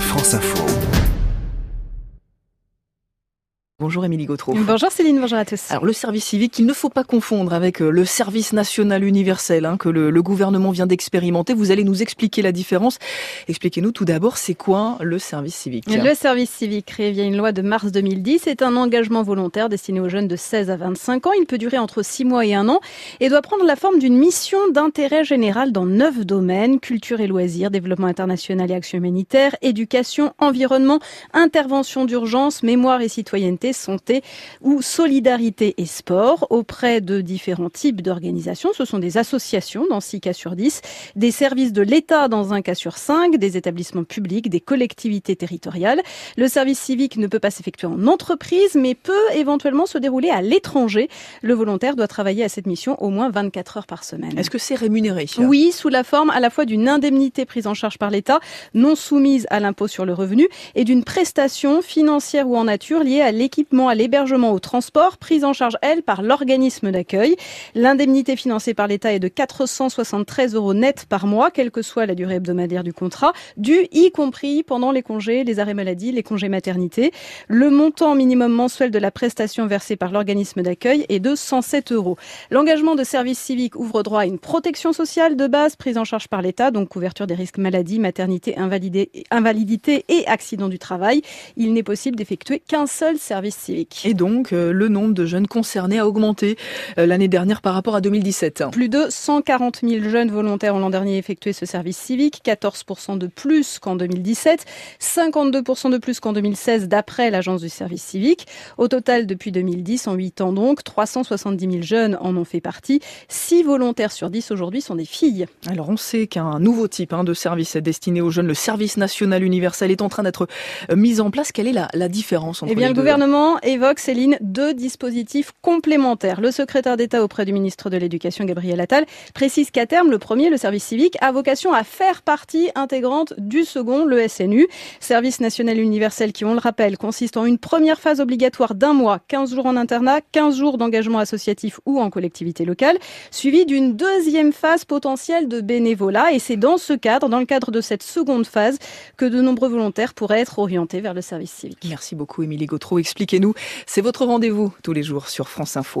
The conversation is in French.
France Info. Bonjour Émilie Gautreau. Bonjour Céline, bonjour à tous. Alors le service civique, il ne faut pas confondre avec euh, le service national universel hein, que le, le, gouvernement vient d'expérimenter. Vous allez nous expliquer la différence. Expliquez-nous tout d'abord, c'est quoi le service civique? Le service civique, créé via une loi de mars 2010, est un engagement volontaire destiné aux jeunes de 16 à 25 ans. Il peut durer entre 6 mois et 1 an et doit prendre la forme d'une mission d'intérêt général dans neuf domaines, culture et loisirs, développement international et action humanitaire, éducation, environnement, intervention d'urgence, mémoire et citoyenneté santé ou solidarité et sport auprès de différents types d'organisations. Ce sont des associations dans 6 cas sur 10, des services de l'État dans un cas sur 5, des établissements publics, des collectivités territoriales. Le service civique ne peut pas s'effectuer en entreprise, mais peut éventuellement se dérouler à l'étranger. Le volontaire doit travailler à cette mission au moins 24 heures par semaine. Est-ce que c'est rémunéré Oui, sous la forme à la fois d'une indemnité prise en charge par l'État, non soumise à l'impôt sur le revenu, et d'une prestation financière ou en nature liée à l'équipe à l'hébergement, au transport, prise en charge, elle, par l'organisme d'accueil. L'indemnité financée par l'État est de 473 euros net par mois, quelle que soit la durée hebdomadaire du contrat, dû y compris pendant les congés, les arrêts maladie, les congés maternité. Le montant minimum mensuel de la prestation versée par l'organisme d'accueil est de 107 euros. L'engagement de service civique ouvre droit à une protection sociale de base prise en charge par l'État, donc couverture des risques maladie, maternité, invalidité et accident du travail. Il n'est possible d'effectuer qu'un seul service civique. Et donc, euh, le nombre de jeunes concernés a augmenté euh, l'année dernière par rapport à 2017. Plus de 140 000 jeunes volontaires ont l'an dernier effectué ce service civique, 14% de plus qu'en 2017, 52% de plus qu'en 2016 d'après l'agence du service civique. Au total, depuis 2010, en 8 ans donc, 370 000 jeunes en ont fait partie. 6 volontaires sur 10 aujourd'hui sont des filles. Alors on sait qu'un nouveau type hein, de service destiné aux jeunes, le service national universel, est en train d'être euh, mis en place. Quelle est la, la différence entre eh bien, les le gouvernement évoque, Céline, deux dispositifs complémentaires. Le secrétaire d'État auprès du ministre de l'Éducation, Gabriel Attal, précise qu'à terme, le premier, le service civique, a vocation à faire partie intégrante du second, le SNU. Service national universel qui, on le rappelle, consiste en une première phase obligatoire d'un mois, 15 jours en internat, 15 jours d'engagement associatif ou en collectivité locale, suivie d'une deuxième phase potentielle de bénévolat. Et c'est dans ce cadre, dans le cadre de cette seconde phase, que de nombreux volontaires pourraient être orientés vers le service civique. Merci beaucoup, Émilie Gautreau. C'est votre rendez-vous tous les jours sur France Info.